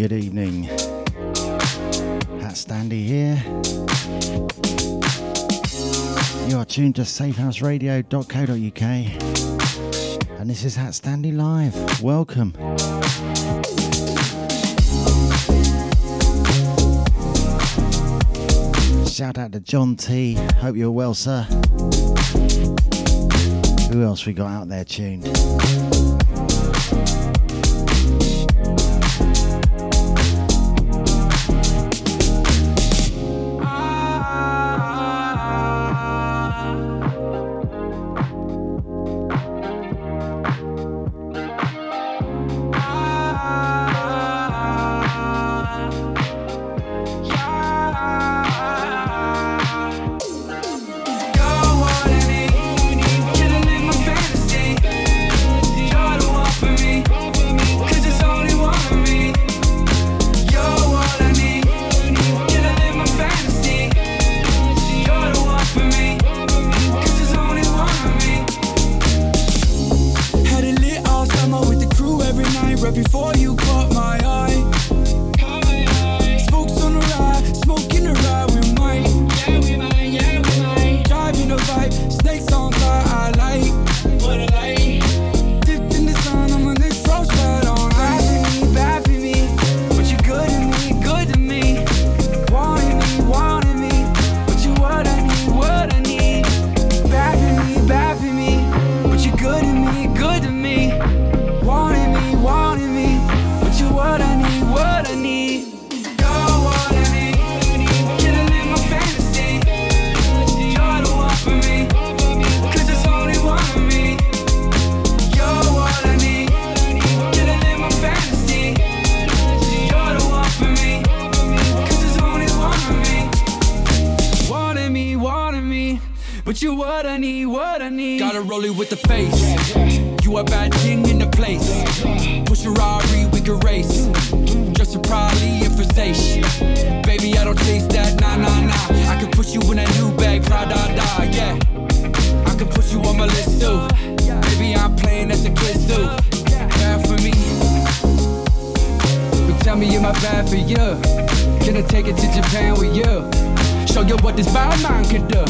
Good evening. Hat Standy here. You are tuned to safehouseradio.co.uk and this is Hat Standy Live. Welcome. Shout out to John T. Hope you're well, sir. Who else we got out there tuned? Look the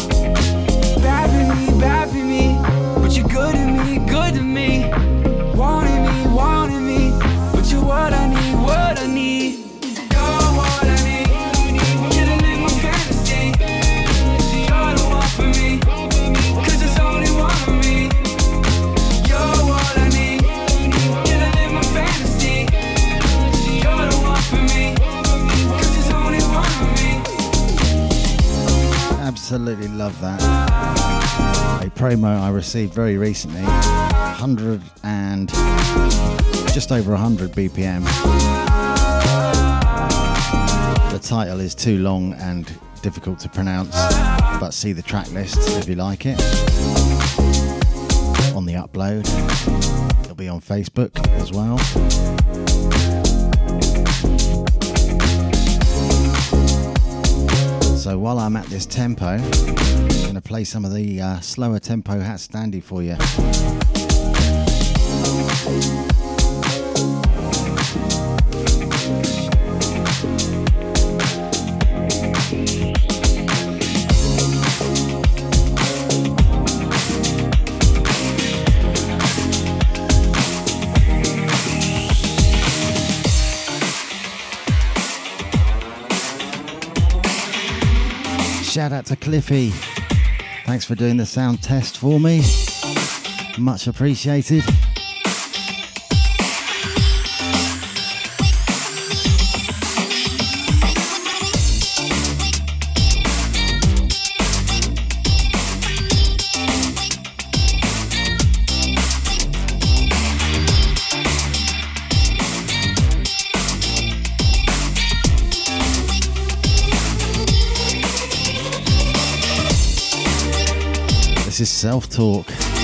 received very recently 100 and just over 100 BPM. The title is too long and difficult to pronounce, but see the track list if you like it on the upload. It'll be on Facebook as well. So while I'm at this tempo, I'm going to play some of the uh, slower tempo hat standy for you. Shout out to Cliffy. Thanks for doing the sound test for me. Much appreciated. Self talk.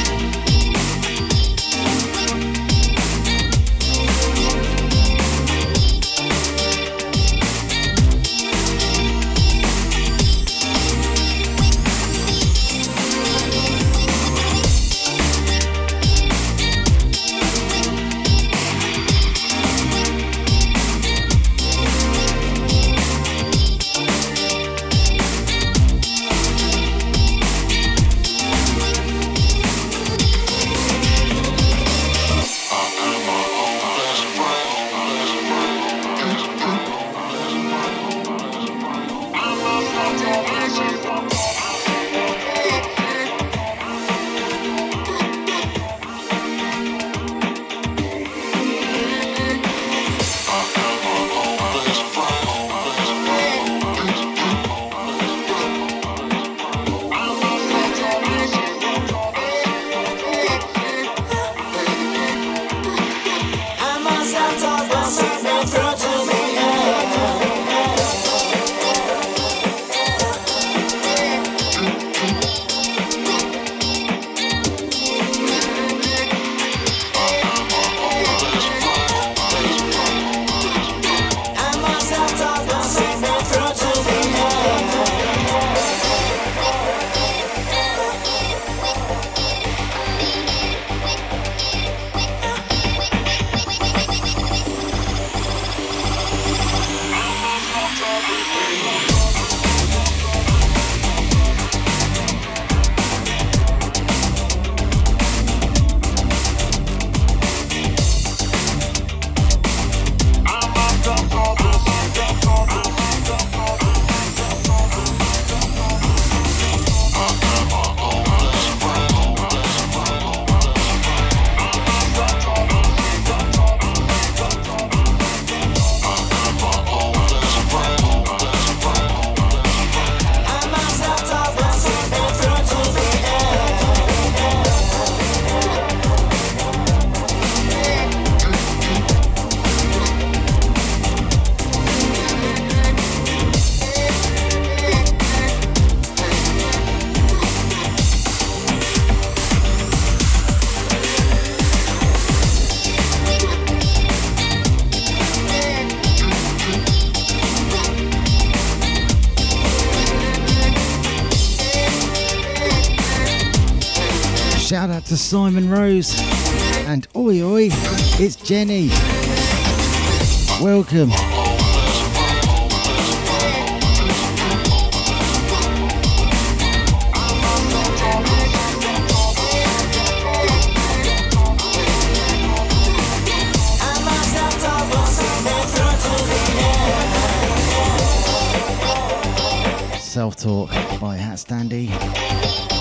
Out to Simon Rose. And oi oi, it's Jenny. Welcome. Self Talk by Hat Standy.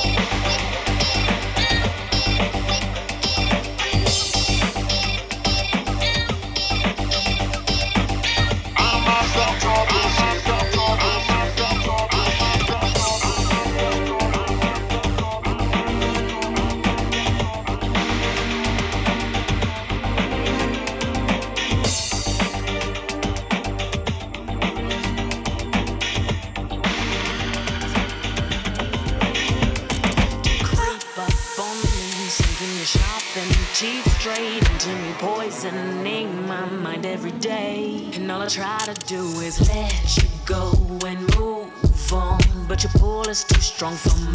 I try to do is let you go and move on, but your pull is too strong for me.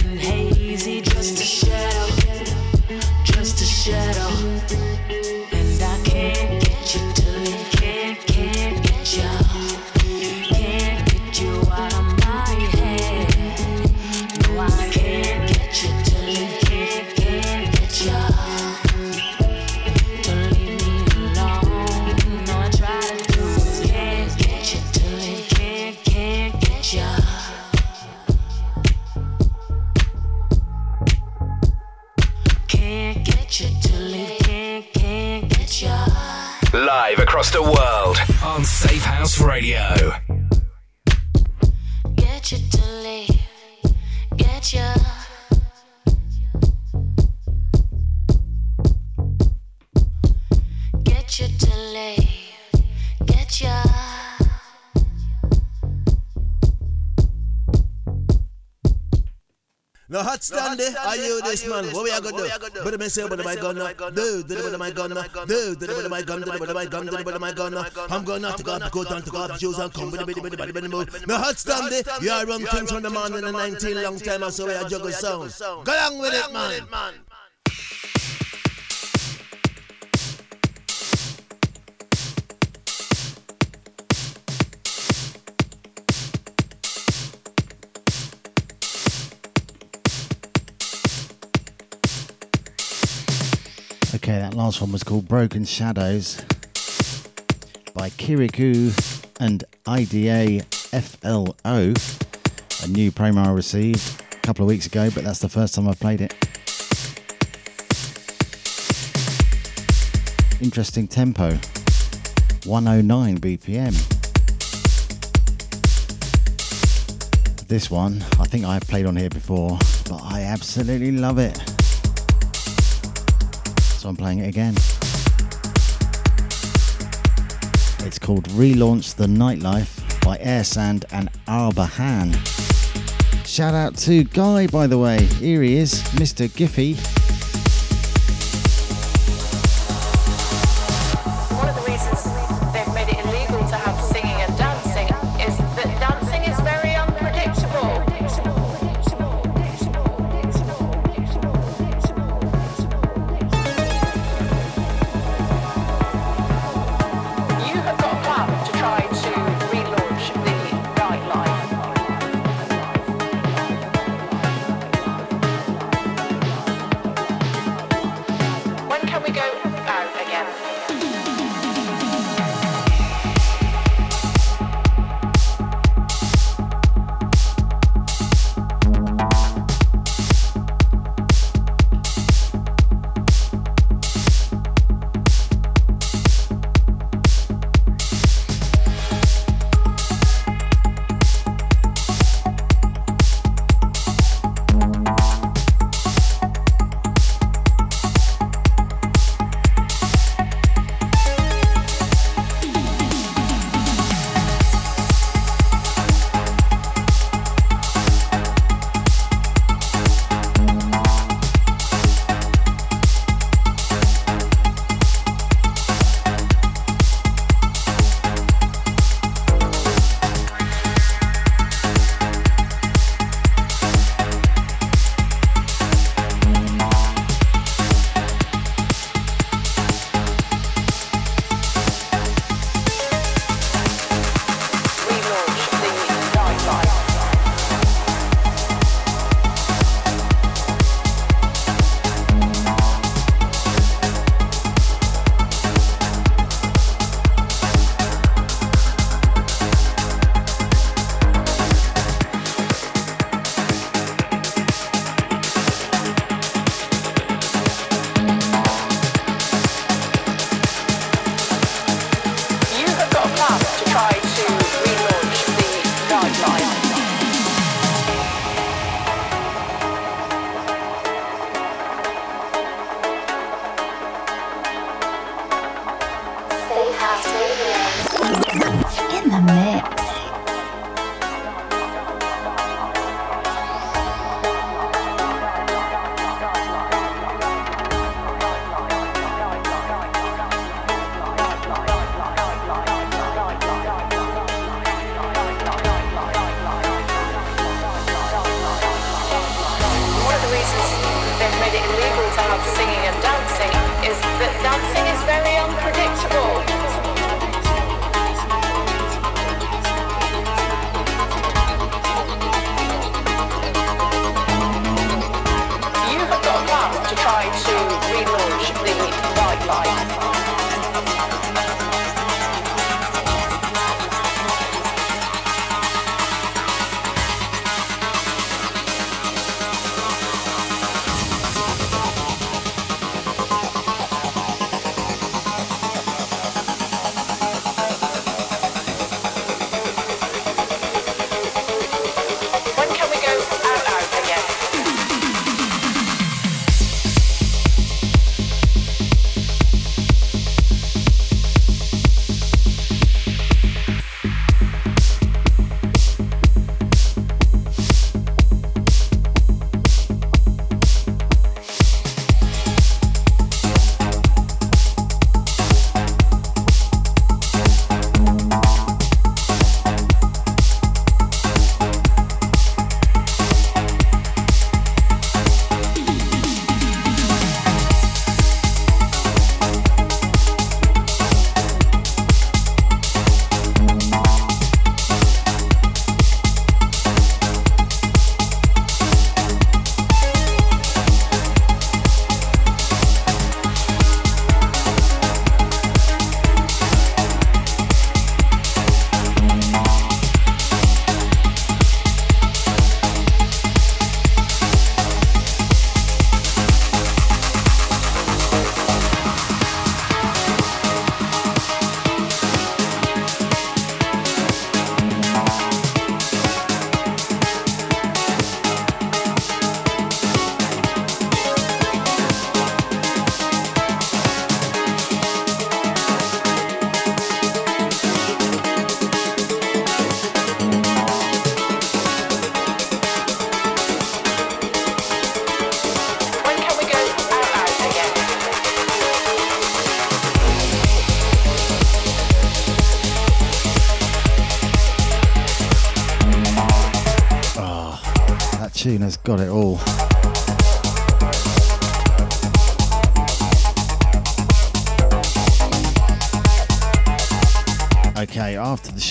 live across the world on Safe House Radio. Get you to leave. Get you. Man. What we are gonna do? But I say, but my gun, do, do, but my gun, do, do, but my gun, do, but my gun, do, but my gun. I'm gonna take off the coat and take off the shoes and come with the bit, bit, bit, bit, bit. My hot standy, you are run things from the man in the 19 long time. I saw we are juggle sound. Go along with it, man. Okay, that last one was called Broken Shadows by Kiriku and IDA FLO. A new promo I received a couple of weeks ago, but that's the first time I've played it. Interesting tempo 109 BPM. This one, I think I've played on here before, but I absolutely love it so I'm playing it again. It's called Relaunch the Nightlife by Airsand and Arba Han. Shout out to Guy, by the way. Here he is, Mr. Giffy.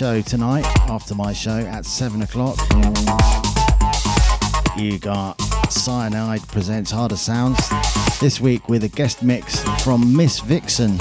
Show tonight, after my show at 7 o'clock, you got Cyanide presents Harder Sounds. This week with a guest mix from Miss Vixen.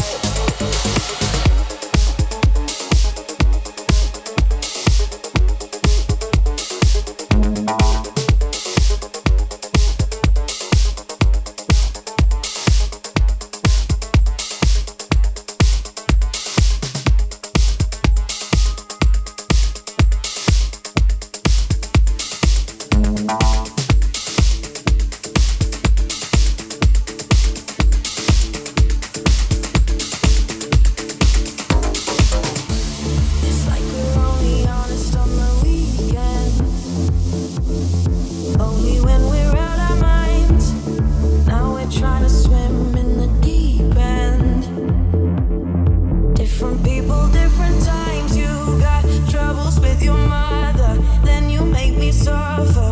Another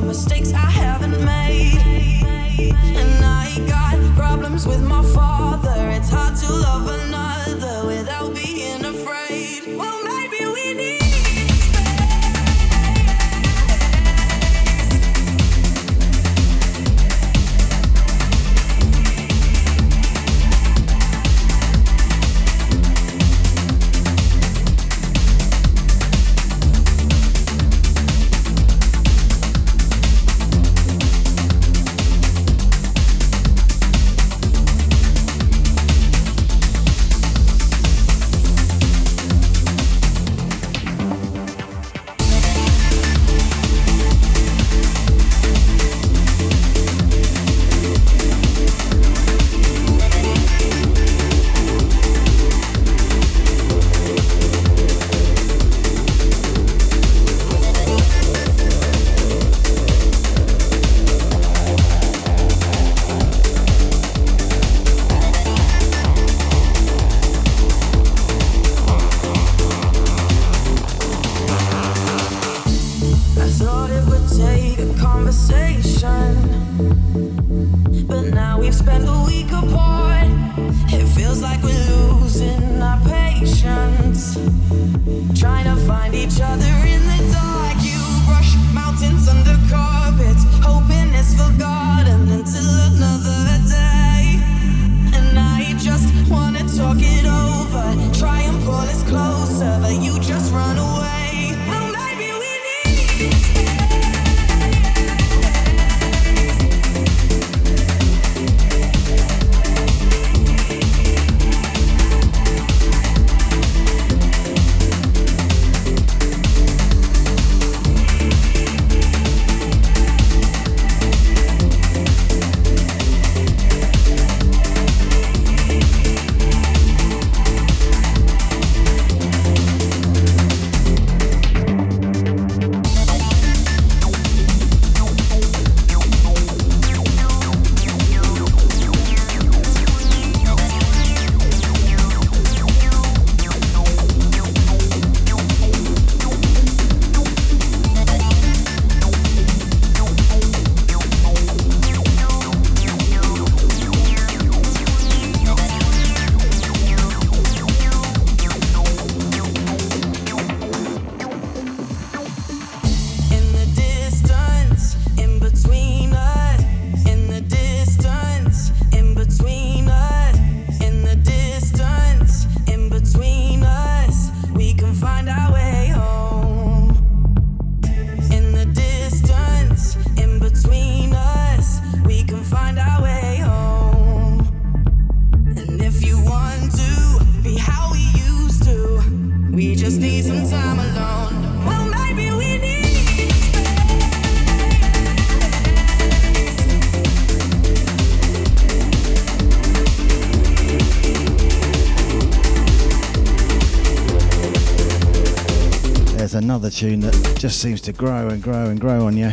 tune that just seems to grow and grow and grow on you.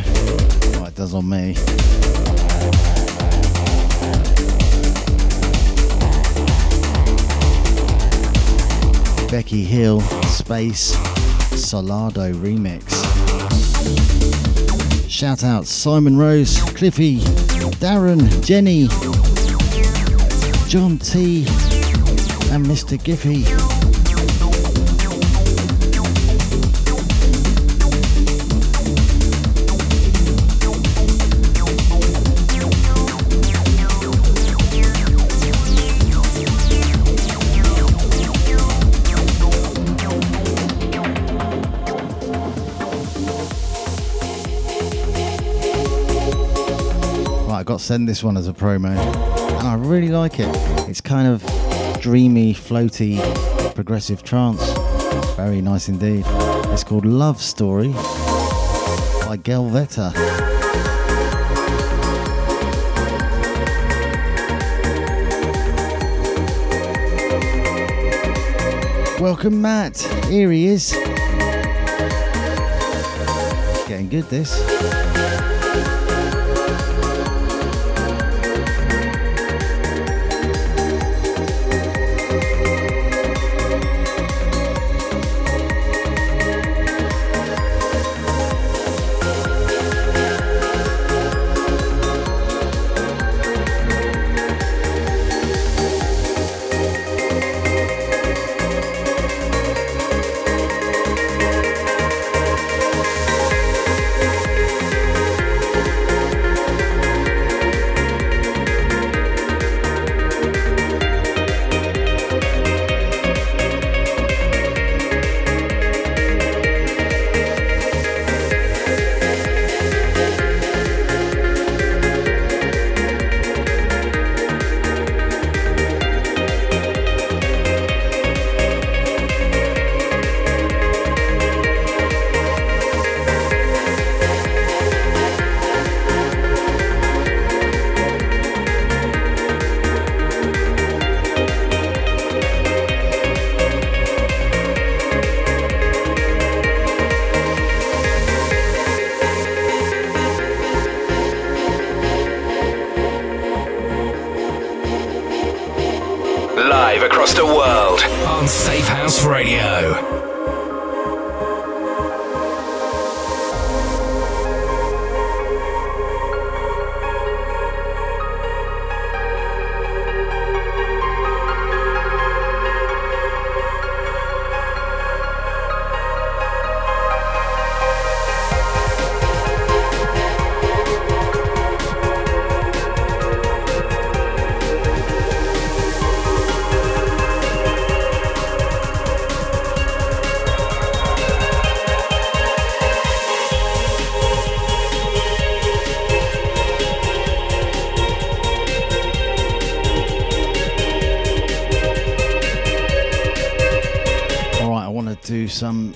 Well, it does on me. Becky Hill, Space, Solardo remix. Shout out Simon Rose, Cliffy, Darren, Jenny, John T, and Mr. Giffy. Sent this one as a promo, and I really like it. It's kind of dreamy, floaty, progressive trance. Very nice indeed. It's called Love Story by Gelveta. Welcome, Matt. Here he is. Getting good, this.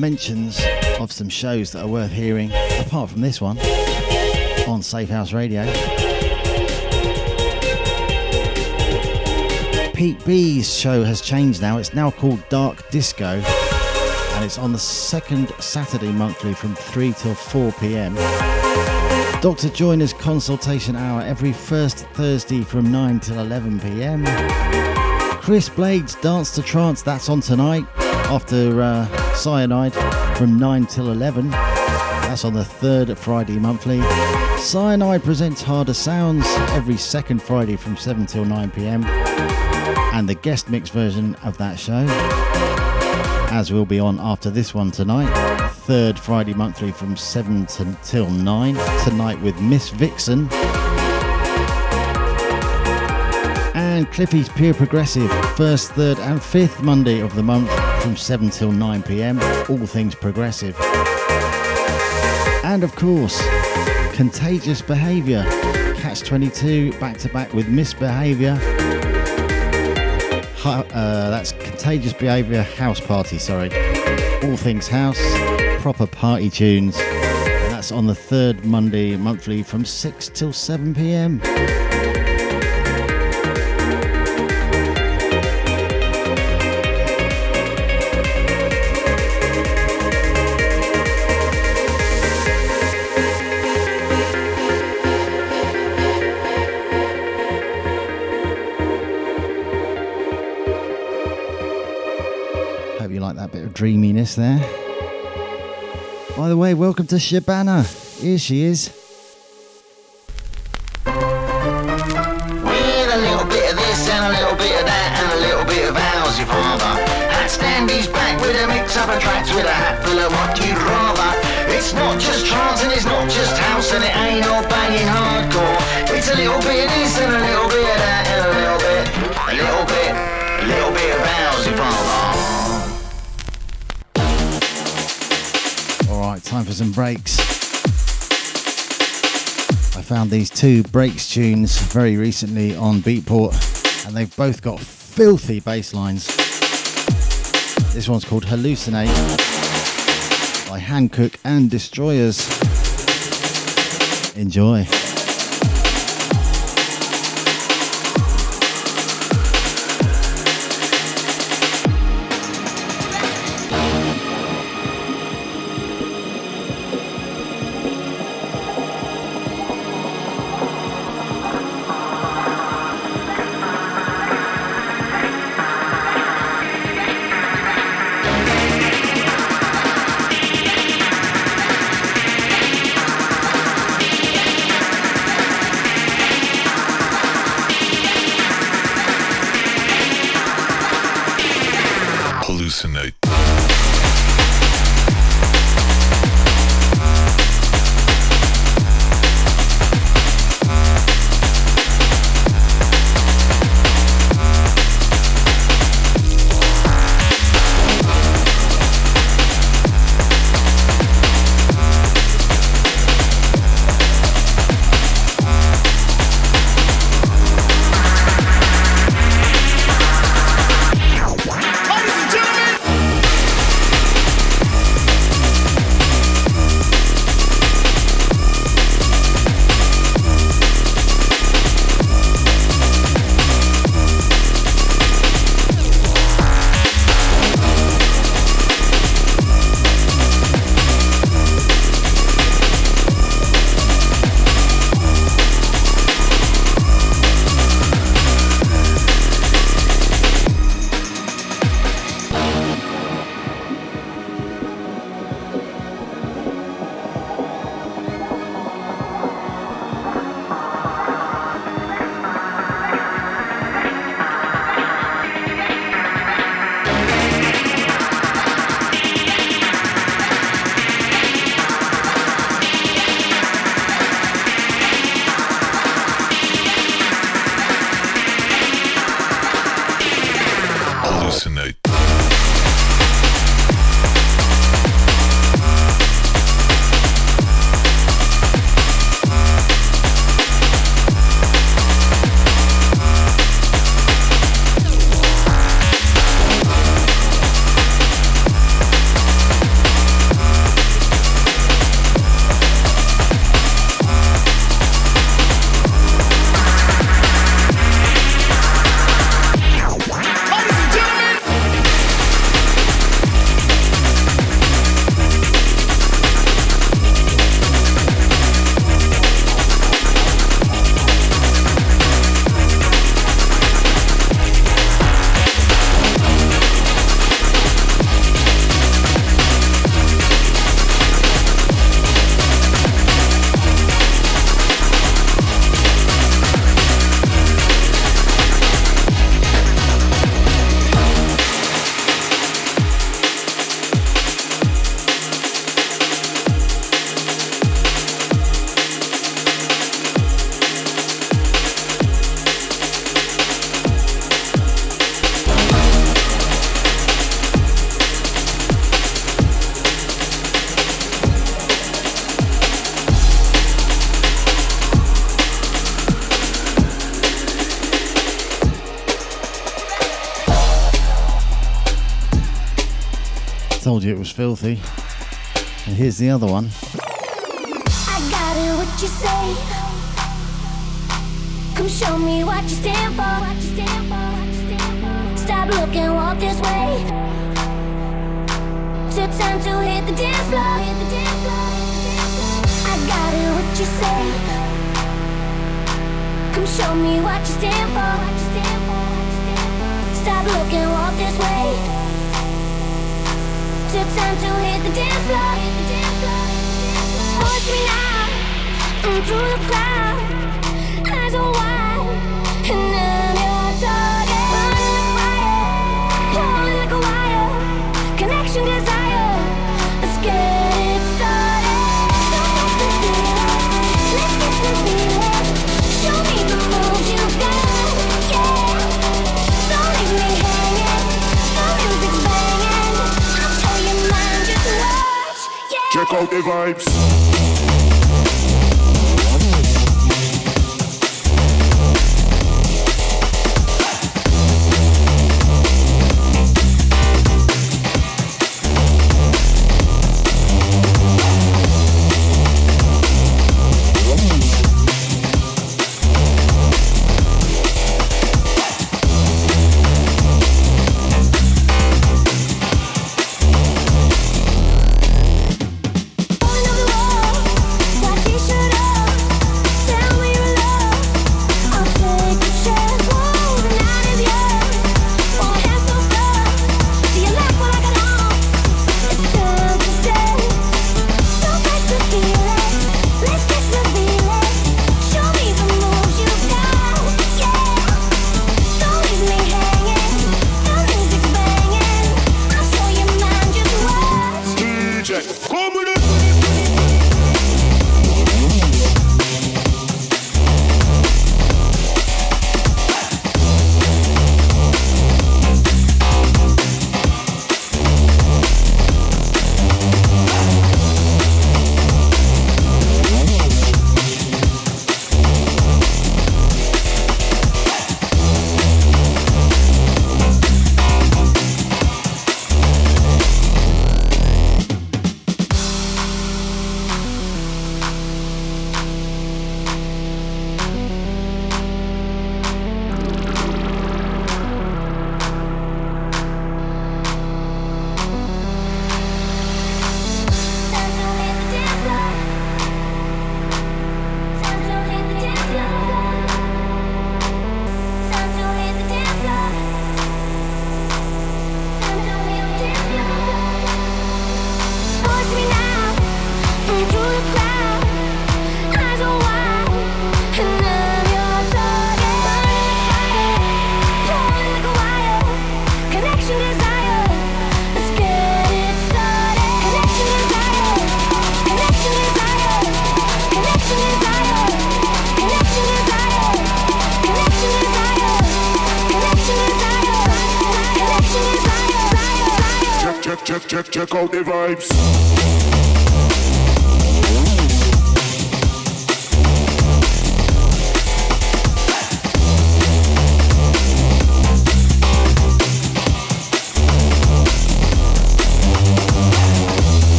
Mentions of some shows that are worth hearing, apart from this one on Safe House Radio. Pete B's show has changed now. It's now called Dark Disco, and it's on the second Saturday monthly from 3 till 4 pm. Dr. Joyner's consultation hour every first Thursday from 9 till 11 pm. Chris Blade's Dance to Trance, that's on tonight after uh, Cyanide from 9 till 11. That's on the third Friday monthly. Cyanide presents Harder Sounds every second Friday from 7 till 9 pm. And the guest mix version of that show, as we'll be on after this one tonight, third Friday monthly from 7 to, till 9. Tonight with Miss Vixen. And Cliffy's Pure Progressive, first, third, and fifth Monday of the month from 7 till 9 pm, all things progressive. And of course, Contagious Behaviour, Catch 22 back to back with Misbehaviour. Uh, that's Contagious Behaviour House Party, sorry. All things house, proper party tunes. That's on the third Monday monthly from 6 till 7 pm. Dreaminess there. By the way, welcome to Shabana. Here she is. Breaks. I found these two breaks tunes very recently on Beatport, and they've both got filthy bass lines. This one's called Hallucinate by Hankook and Destroyers. Enjoy. Told you it was filthy. And here's the other one. I got it, what you say. Come show me what you stand for. Stop looking, walk this way. Took time to hit the dance floor. I got it, what you say. Come show me what you stand for. Stop looking, walk this way. Took time to hit the dance floor. Watch me now, I'm through the crowd. Eyes are wide, out the vibes.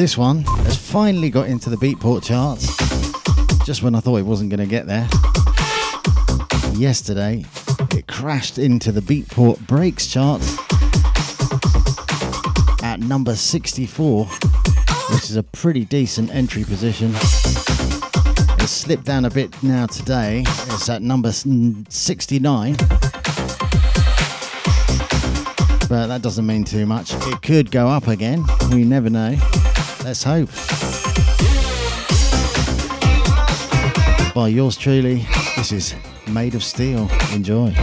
This one has finally got into the Beatport charts just when I thought it wasn't going to get there. Yesterday, it crashed into the Beatport Breaks charts at number 64, which is a pretty decent entry position. It's slipped down a bit now today. It's at number 69. But that doesn't mean too much. It could go up again. We never know. Let's hope. By yours truly, this is Maid of Steel. Enjoy.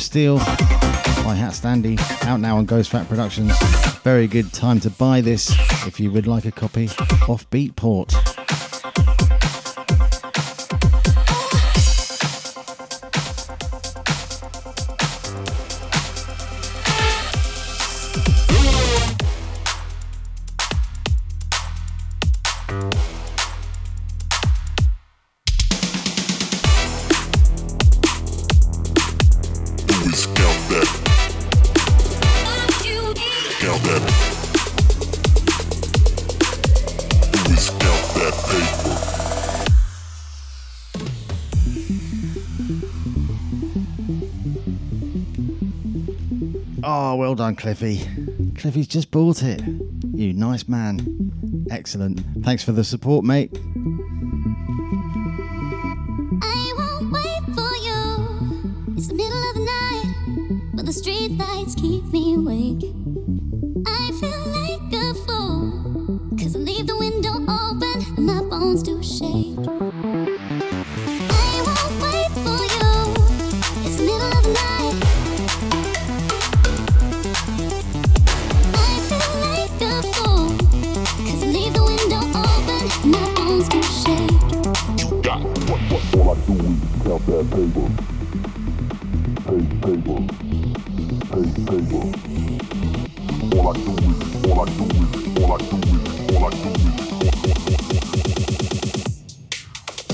of Steel by HatStandy, out now on Ghost Fat Productions. Very good time to buy this if you would like a copy off Beatport. Cliffy. Cliffy's just bought it. You nice man. Excellent. Thanks for the support, mate.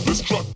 This truck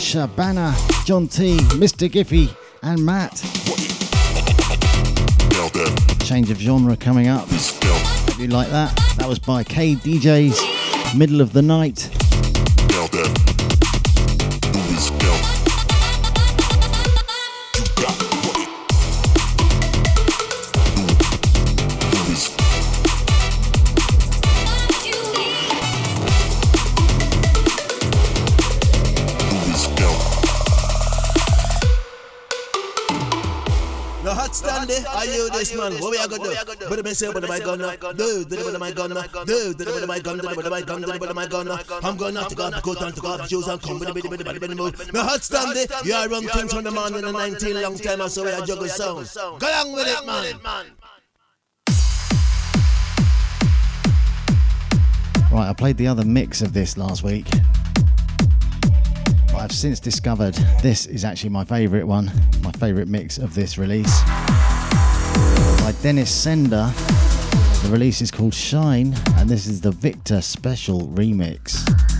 Shabana, John T, Mr. Giffy, and Matt. Change of genre coming up. Hope you like that. That was by K-Deejays, Middle of the Night. Man? What we are gonna do? But me say, but my gun, do, do, but my gun, do, do, but my gun, do, but my gun, do, but my gun. I'm gonna take off the coat and take off the shoes and come with the biddy, biddy, biddy, biddy, move. No hot stand there. You are run things from the man in the 19 long time, so we are juggle sound. Go along with it, man. Right, I played the other mix of this last week. But I've since discovered this is actually my favourite one, my favourite mix of this release. By Denis Sender. The release is called Shine, and this is the Victor Special Remix.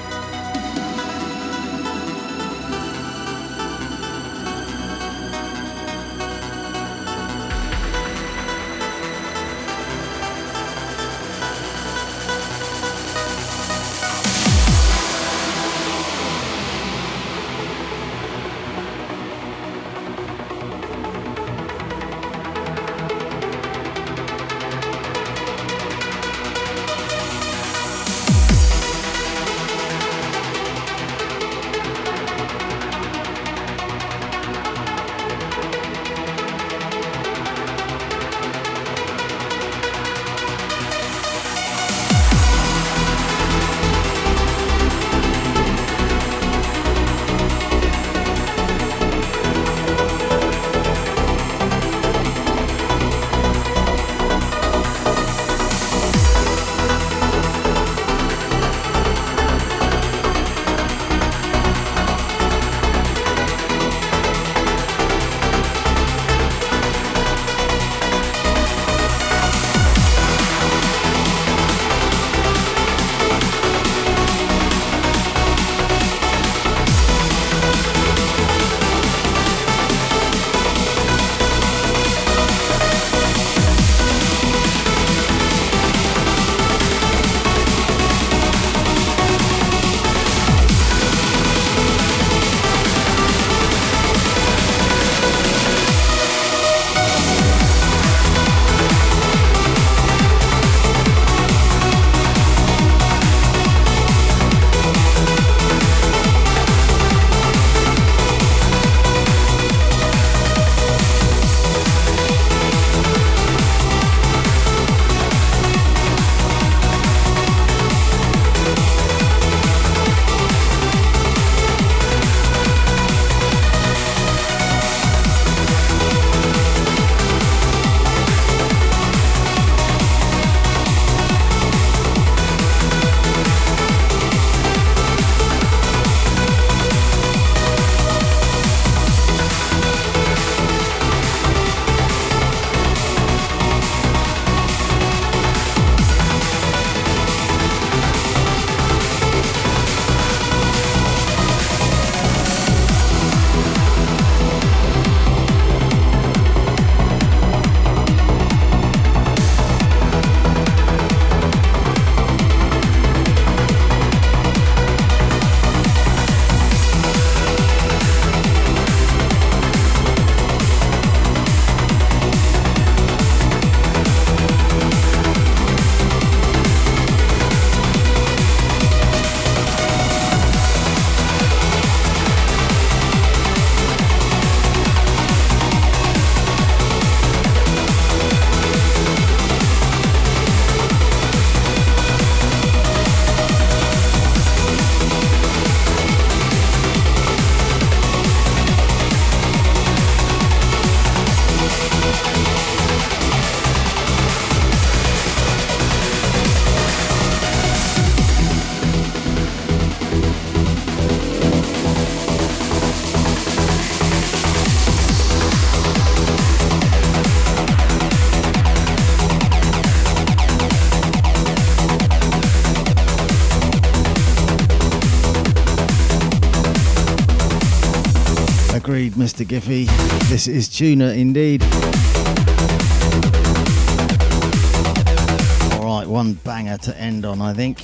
Mr. Giffy. This is Tuna indeed. Alright, one banger to end on, I think.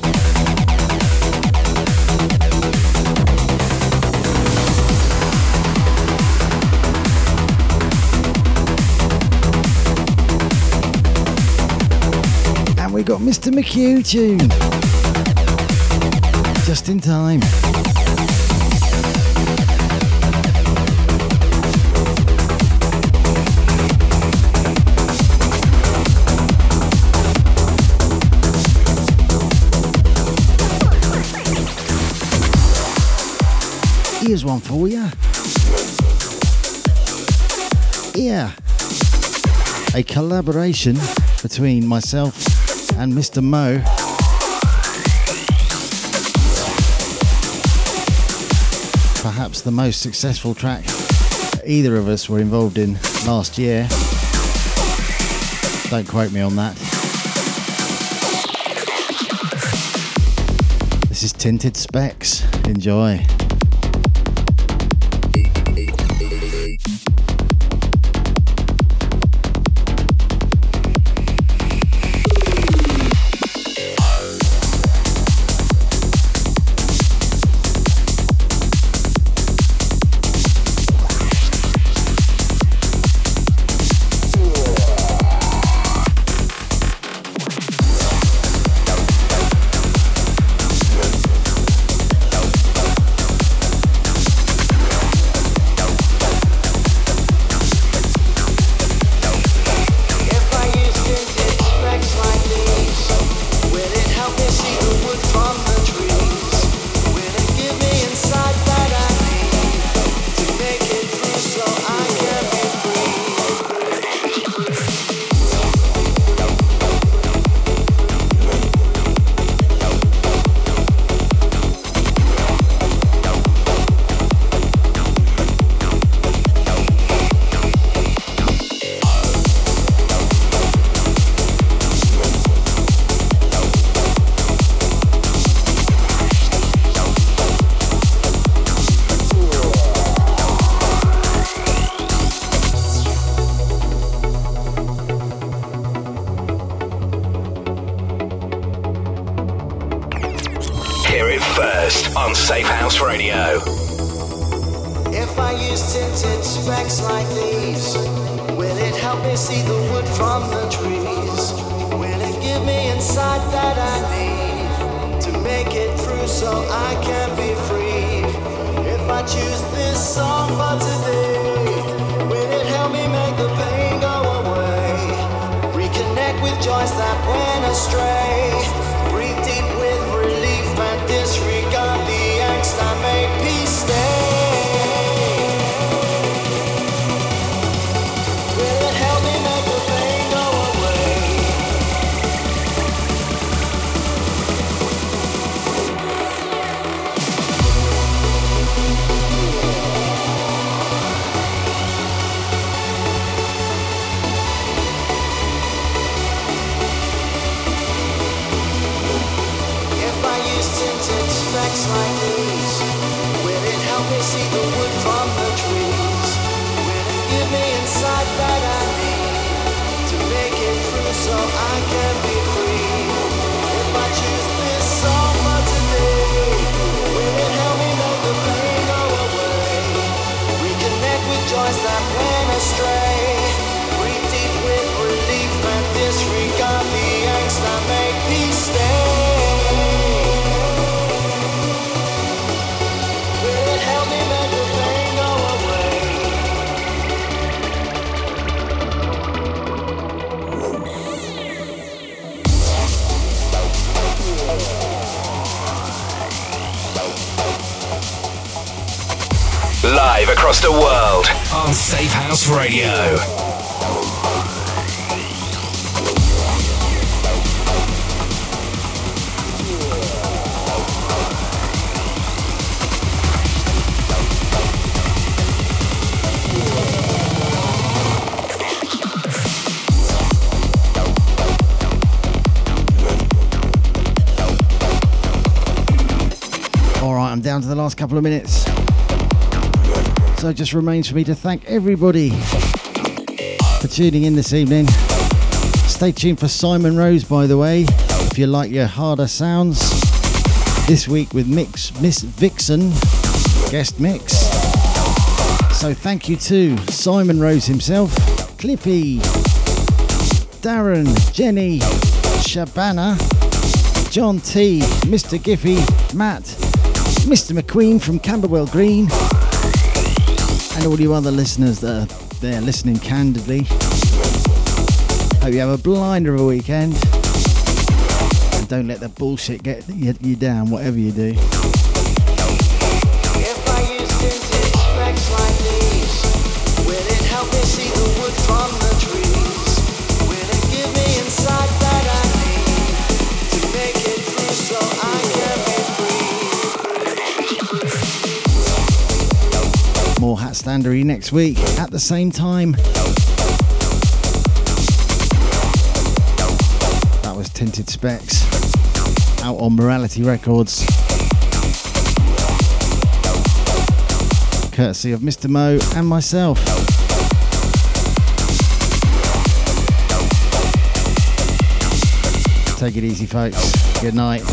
And we got Mr. McHugh tune. Just in time. Here's one for you. Yeah. A collaboration between myself and Mr. Mo. Perhaps the most successful track either of us were involved in last year. Don't quote me on that. This is Tinted Specs. Enjoy. See the wood from the trees? Will it give me insight that I need to make it through so I can be free? If I choose this song for today, will it help me make the pain go away? Reconnect with joys that went astray. Across the world on Safehouse Radio. Down to the last couple of minutes. So it just remains for me to thank everybody for tuning in this evening. Stay tuned for Simon Rose, by the way, if you like your harder sounds. This week with Mix Miss Vixen, guest mix. So thank you to Simon Rose himself, Cliffy, Darren, Jenny, Shabana, John T, Mr. Giffy, Matt, Mr. McQueen from Camberwell Green, and all you other listeners that are there listening candidly. Hope you have a blinder of a weekend. And don't let the bullshit get you, down, whatever you do. Next week at the same time. That was Tinted Specs out on Morality Records. Courtesy of Mr. Mo and myself. Take it easy, folks. Good night.